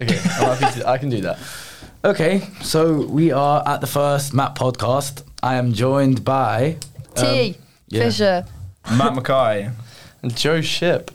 Okay, I'm happy to, I can do that. Okay, so we are at the first Map podcast. I am joined by Tee. um, yeah. Fisher. Matt Mackay. And Joe Ship.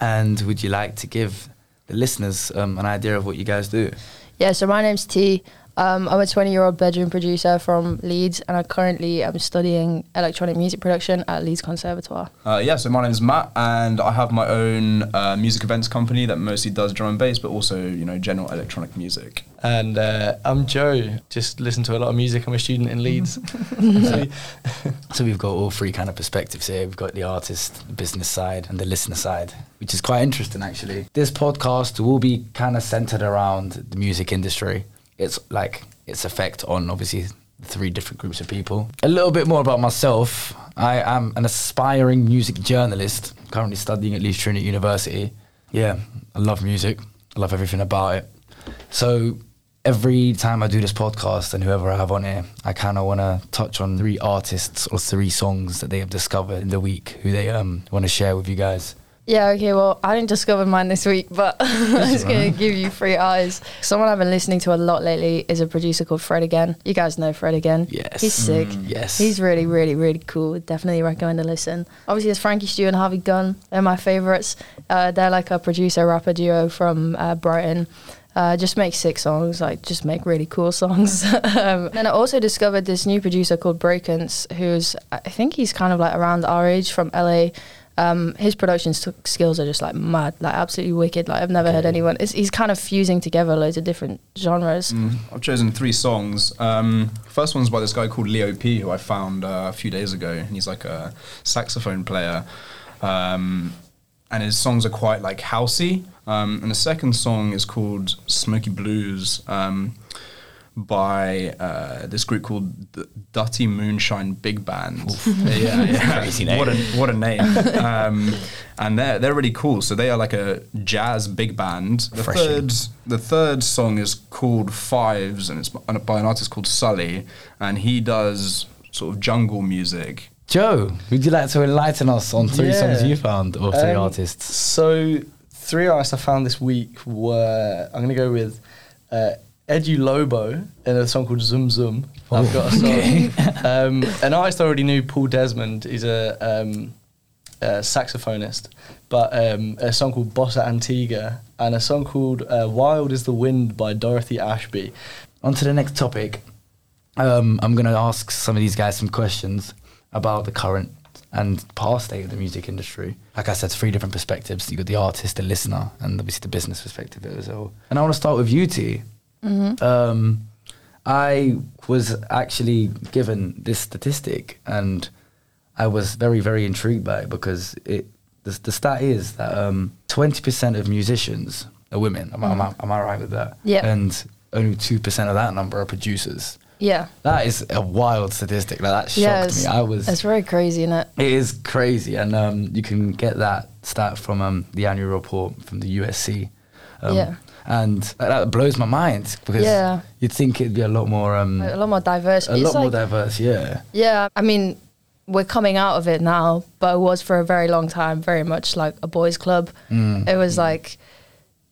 And would you like to give the listeners um, an idea of what you guys do? Yeah, so my name's Tee. Um, I'm a 20 year old bedroom producer from Leeds, and I currently am studying electronic music production at Leeds Conservatoire. Uh, yeah, so my name's Matt, and I have my own uh, music events company that mostly does drum and bass, but also you know general electronic music. And uh, I'm Joe. Just listen to a lot of music. I'm a student in Leeds. So- So we've got all three kind of perspectives here. We've got the artist, the business side, and the listener side, which is quite interesting actually. This podcast will be kind of centered around the music industry. It's like its effect on obviously three different groups of people. A little bit more about myself. I am an aspiring music journalist, currently studying at Leeds Trinity University. Yeah, I love music. I love everything about it. So every time I do this podcast and whoever I have on here, I kind of want to touch on three artists or three songs that they have discovered in the week who they um want to share with you guys. Yeah, okay, well, I didn't discover mine this week, but I'm just going to give you three eyes. Someone I've been listening to a lot lately is a producer called Fred Again. You guys know Fred Again. Yes. He's sick. Yes. He's really, really, really cool. Definitely recommend to listen. Obviously, there's Frankie Stew and Harvey Gunn. They're my favorites. Uh, they're like a producer rapper duo from uh, Brighton. Uh, just make sick songs, like just make really cool songs. um, and I also discovered this new producer called brakence, who's I think he's kind of like around our age from LA. Um, his production skills are just like mad, like absolutely wicked. Like I've never heard anyone. It's, he's kind of fusing together loads of different genres. Mm, I've chosen three songs. Um, first one's by this guy called Leo P, who I found uh, a few days ago, and he's like a saxophone player. Um, and his songs are quite like housey. Um, and the second song is called Smoky Blues um, by uh, this group called the Dutty Moonshine Big Band. yeah, yeah. Crazy name. What a what a name! um, and they're they're really cool. So they are like a jazz big band. The Refreshing. third the third song is called Fives, and it's by an artist called Sully, and he does sort of jungle music. Joe, would you like to enlighten us on three Yeah. songs you found or three Um, artists? So, three artists I found this week were I'm going to go with uh, Edu Lobo and a song called Zoom Zoom. I've got a song. um, an artist I already knew, Paul Desmond, is a, um, a saxophonist, but um, a song called Bossa Antigua and a song called uh, Wild is the Wind by Dorothy Ashby. On to the next topic. Um, I'm going to ask some of these guys some questions about the current and past state of the music industry. Like I said, three different perspectives. You've got the artist, the listener, and obviously the business perspective as well. And I want to start with you, Tee. Um, I was actually given this statistic, and I was very, very intrigued by it because it the, the stat is that um, 20% of musicians are women. Am, I am, I, am I right with that? Yeah. And only 2% of that number are producers. Yeah, That is a wild statistic. Like, that shocked yeah, me. I was. it's very crazy, isn't it? It is crazy, and um, you can get that stat from um, the annual report from the USC. Um, Yeah. And that, blows my mind because Yeah. you'd think it'd be a lot more, um, A lot more diverse. a It's lot more diverse. Yeah. Yeah, I mean, we're coming out of it now, but it was for a very long time very much like a boys' club. Mm. It was like,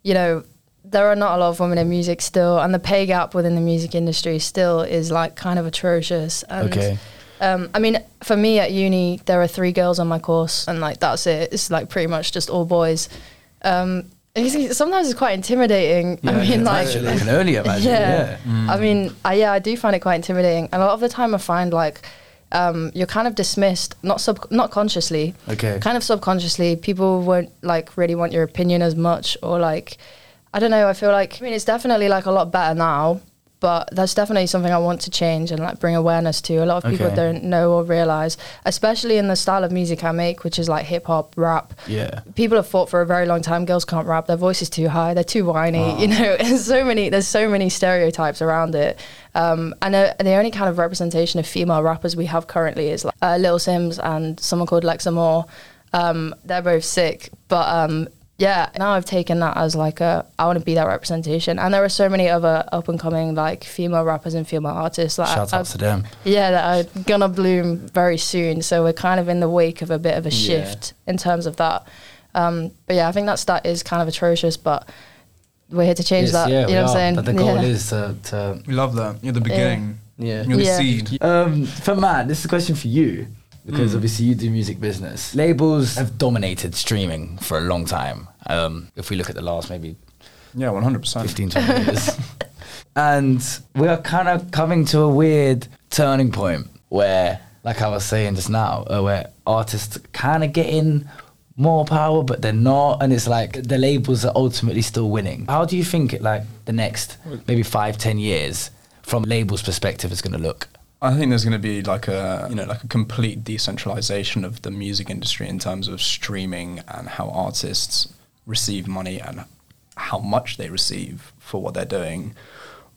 you know, there are not a lot of women in music still, and the pay gap within the music industry still is like kind of atrocious. And, Okay. Um, I mean, for me at uni, there are three girls on my course, and like that's it. It's like pretty much just all boys. Um, and you see, sometimes it's quite intimidating. I mean, like Actually, I can only imagine. Yeah. yeah. I mean, I, yeah, I do find it quite intimidating. And a lot of the time, I find like um, you're kind of dismissed, not sub, not consciously, Okay. kind of subconsciously. People won't like really want your opinion as much, or like, I don't know. I feel like I mean, it's definitely like a lot better now. But that's definitely something I want to change and like bring awareness to. A lot of people don't know or realize, especially in the style of music I make, which is like hip hop, rap Yeah. people have fought for a very long time. Girls can't rap; their voice is too high. They're too whiny. You know, there's so many. There's so many stereotypes around it. Um, and uh, the only kind of representation of female rappers we have currently is like uh, Lil Simz and someone called Lex Amor. Um, they're both sick, but um, yeah, now I've taken that as like a I want to be that representation. And there are so many other up and coming like female rappers and female artists. Like Shout I- out to them. yeah, that are gonna bloom very soon. So we're kind of in the wake of a bit of a Yeah. shift in terms of that. Um, but yeah, I think that stat is kind of atrocious. But we're here to change Yes, that. yeah, you we know what I'm saying? But the goal Yeah. is to, to We love that. You're the beginning. Yeah. You're the Yeah. seed. Um, for Matt, this is a question for you because Mm. obviously you do music business. Labels have dominated streaming for a long time. Um, if we look at the last maybe Yeah, 100%. 15, 20 years. and we are kind of coming to a weird turning point where, like I was saying just now, uh, where artists kind of getting more power, but they're not. And it's like the labels are ultimately still winning. How do you think it, like the next maybe five, ten years from labels' perspective is going to look? I think there's going to be like a you know like a complete decentralization of the music industry in terms of streaming and how artists receive money and how much they receive for what they're doing.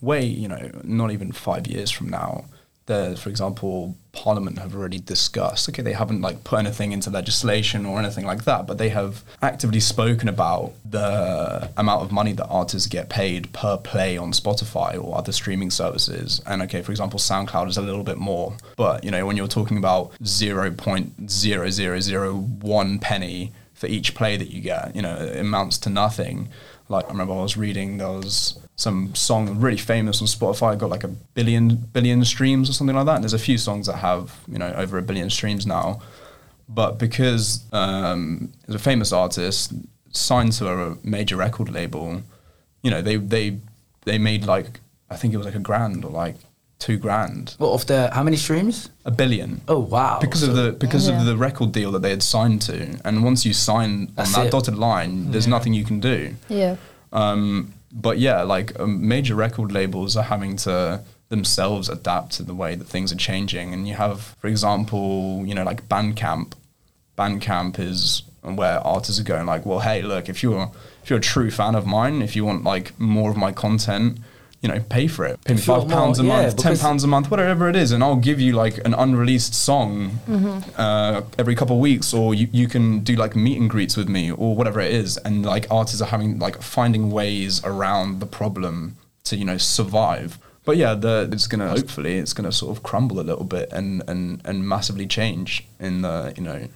Way you know not even five years from now, the for example Parliament have already discussed. Okay, they haven't like put anything into legislation or anything like that, but they have actively spoken about the amount of money that artists get paid per play on Spotify or other streaming services. And okay, for example, SoundCloud is a little bit more, but you know when you're talking about zero point zero zero zero one penny for each play that you get, you know, it amounts to nothing. Like I remember I was reading there was some song really famous on Spotify got like a billion billion streams or something like that. And there's a few songs that have you know over a billion streams now, but because um, there's a famous artist signed to a major record label, you know they they they made like I think it was like a grand or like two grand, What of the how many streams? a billion. Oh wow! Because of the because Yeah. of the record deal that they had signed to, and once you sign on that it. dotted line, there's nothing you can do. Yeah. Um, but yeah, like um, major record labels are having to themselves adapt to the way that things are changing. And you have, for example, you know, like Bandcamp. Bandcamp is where artists are going like, well, hey, look, if you're if you're a true fan of mine, if you want like more of my content, you know, pay for it. Pay me five pounds a yeah, month, ten pounds a month, whatever it is, and I'll give you like an unreleased song uh, every couple of weeks, or you, you can do like meet and greets with me, or whatever it is. And like artists are having like finding ways around the problem to you know survive. But yeah, the, it's gonna hopefully it's gonna sort of crumble a little bit and and and massively change in the you know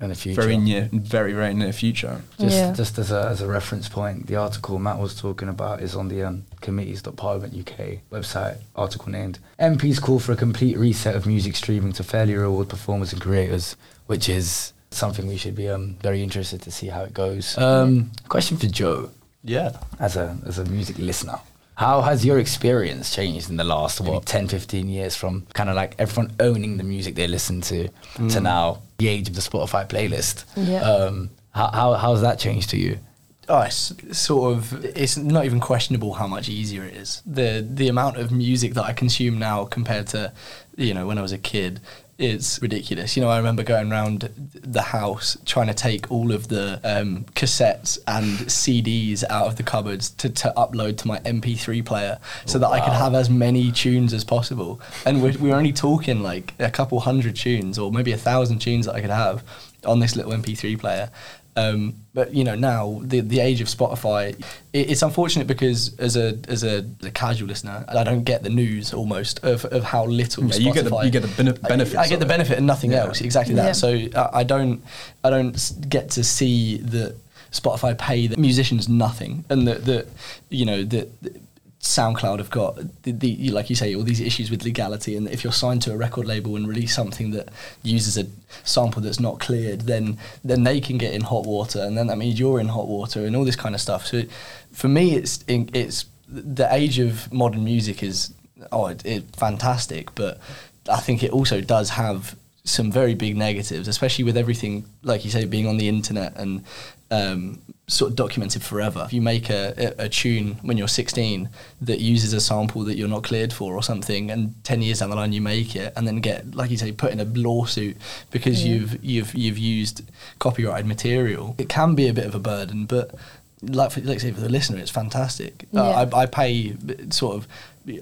in the future. very near, very very near future. Just, Yeah. just as a, as a reference point, the article Matt was talking about is on the um, committees.parliament UK website, article named MPs call for a complete reset of music streaming to fairly reward performers and creators, which is something we should be um, very interested to see how it goes. Um, question for Joe, Yeah. as a, as a music listener. How has your experience changed in the last, what, 10, 15 years from kind of like everyone owning the music they listen to to now the age of the Spotify playlist? Yeah. Um, how, how, how's that changed to you? Oh, it's sort of. It's not even questionable how much easier it is. the The amount of music that I consume now compared to, you know, when I was a kid, is ridiculous. You know, I remember going around the house trying to take all of the um, cassettes and CDs out of the cupboards to, to upload to my MP3 player, so that I could have as many tunes as possible. And we're, we're only talking like a couple hundred tunes, or maybe a thousand tunes that I could have on this little MP3 player. Um, but you know now the the age of Spotify, it, it's unfortunate because as a as a, a casual listener, I don't get the news almost of, of how little. Yeah, you get the- Spotify- you get the bene- benefits I, I get of the it. benefit and nothing Yeah. else. Exactly that. Yeah. So I, I don't I don't get to see that Spotify pay the musicians nothing, and that that you know that. SoundCloud have got the, the like you say all these issues with legality, and if you're signed to a record label and release something that uses a sample that's not cleared, then then they can get in hot water, and then that means you're in hot water, and all this kind of stuff. So, for me, it's it's the age of modern music is oh, it, it fantastic, but I think it also does have some very big negatives, especially with everything like you say being on the internet and um, sort of documented forever. If you make a, a, a tune when you're 16 that uses a sample that you're not cleared for or something, and 10 years down the line you make it, and then get like you say put in a lawsuit because Yeah. you've you've you've used copyrighted material, it can be a bit of a burden, but. Like, for, like say, for the listener, it's fantastic. Yeah. Uh, I, I pay sort of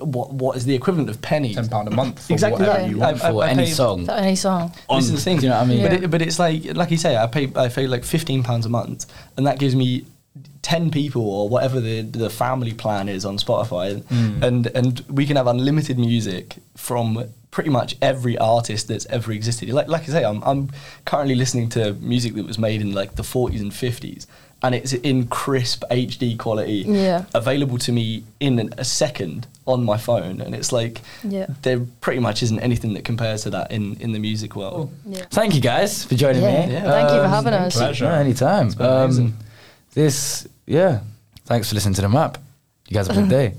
what what is the equivalent of pennies Ten pound a month for Exactly whatever that. you want. I- for I any pay- song. For any song. On- this is the thing. you know what I mean? But, it, but it's like, like you say, I pay, I pay like fifteen pounds a month, and that gives me ten people or whatever the the family plan is on Spotify, Mm. and and we can have unlimited music from pretty much every artist that's ever existed. Like like I say, I'm I'm currently listening to music that was made in like the 40s and 50s, and it's in crisp HD quality, Yeah. available to me in a second on my phone, and it's like Yeah. there pretty much isn't anything that compares to that in in the music world. Yeah. Thank you guys for joining Yeah. me. Yeah. Thank you for Um, having us. Pleasure. Yeah, anytime. Um, this, yeah. Thanks for listening to the map. You guys have a good day.